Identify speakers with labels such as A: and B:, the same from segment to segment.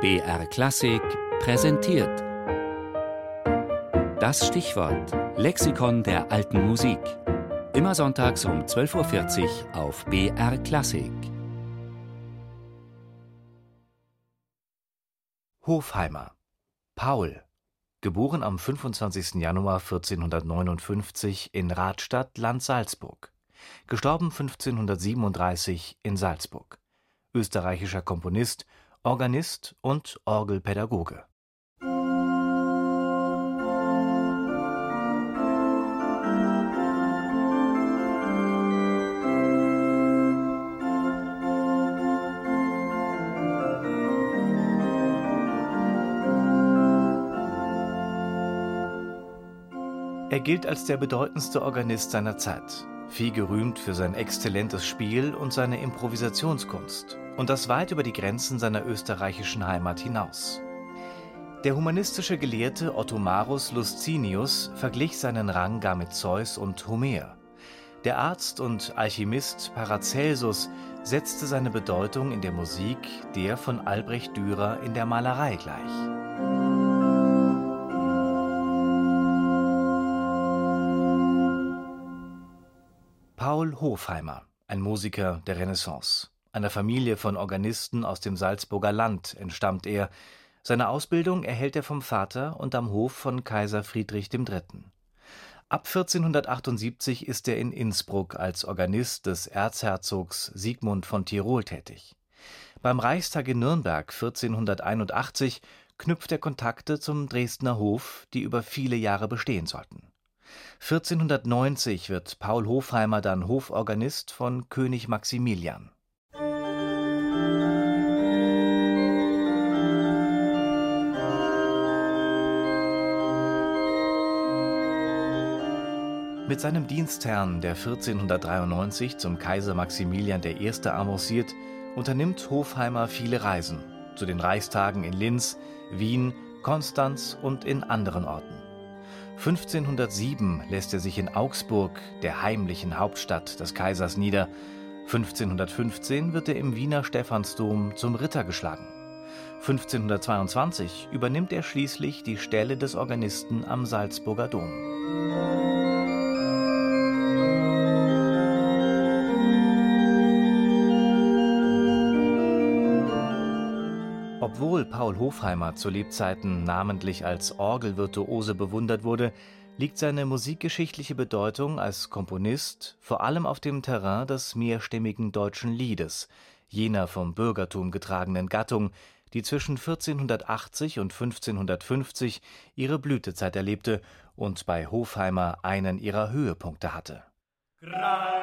A: BR Klassik präsentiert. Das Stichwort Lexikon der alten Musik. Immer sonntags um 12.40 Uhr auf BR Klassik.
B: Hofheimer Paul Geboren am 25. Januar 1459 in Radstadt, Land Salzburg. Gestorben 1537 in Salzburg. Österreichischer Komponist Organist und Orgelpädagoge. Er gilt als der bedeutendste Organist seiner Zeit, viel gerühmt für sein exzellentes Spiel und seine Improvisationskunst und das weit über die Grenzen seiner österreichischen Heimat hinaus. Der humanistische Gelehrte Ottomarus Luscinius verglich seinen Rang gar mit Zeus und Homer. Der Arzt und Alchemist Paracelsus setzte seine Bedeutung in der Musik der von Albrecht Dürer in der Malerei gleich. Paul Hofheimer, ein Musiker der Renaissance. Einer Familie von Organisten aus dem Salzburger Land entstammt er. Seine Ausbildung erhält er vom Vater und am Hof von Kaiser Friedrich III. Ab 1478 ist er in Innsbruck als Organist des Erzherzogs Sigmund von Tirol tätig. Beim Reichstag in Nürnberg 1481 knüpft er Kontakte zum Dresdner Hof, die über viele Jahre bestehen sollten. 1490 wird Paul Hofheimer dann Hoforganist von König Maximilian. Mit seinem Dienstherrn, der 1493 zum Kaiser Maximilian I. avanciert, unternimmt Hofheimer viele Reisen zu den Reichstagen in Linz, Wien, Konstanz und in anderen Orten. 1507 lässt er sich in Augsburg, der heimlichen Hauptstadt des Kaisers, nieder. 1515 wird er im Wiener Stephansdom zum Ritter geschlagen. 1522 übernimmt er schließlich die Stelle des Organisten am Salzburger Dom. Obwohl Paul Hofheimer zu Lebzeiten namentlich als Orgelvirtuose bewundert wurde, liegt seine musikgeschichtliche Bedeutung als Komponist vor allem auf dem Terrain des mehrstimmigen deutschen Liedes, jener vom Bürgertum getragenen Gattung, die zwischen 1480 und 1550 ihre Blütezeit erlebte und bei Hofheimer einen ihrer Höhepunkte hatte. Greine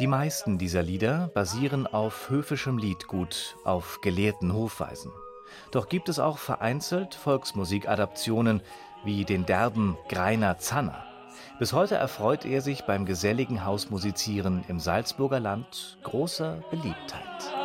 B: Die meisten dieser Lieder basieren auf höfischem Liedgut, auf gelehrten Hofweisen. Doch gibt es auch vereinzelt Volksmusikadaptionen wie den derben Greiner Zanner. Bis heute erfreut er sich beim geselligen Hausmusizieren im Salzburger Land großer Beliebtheit.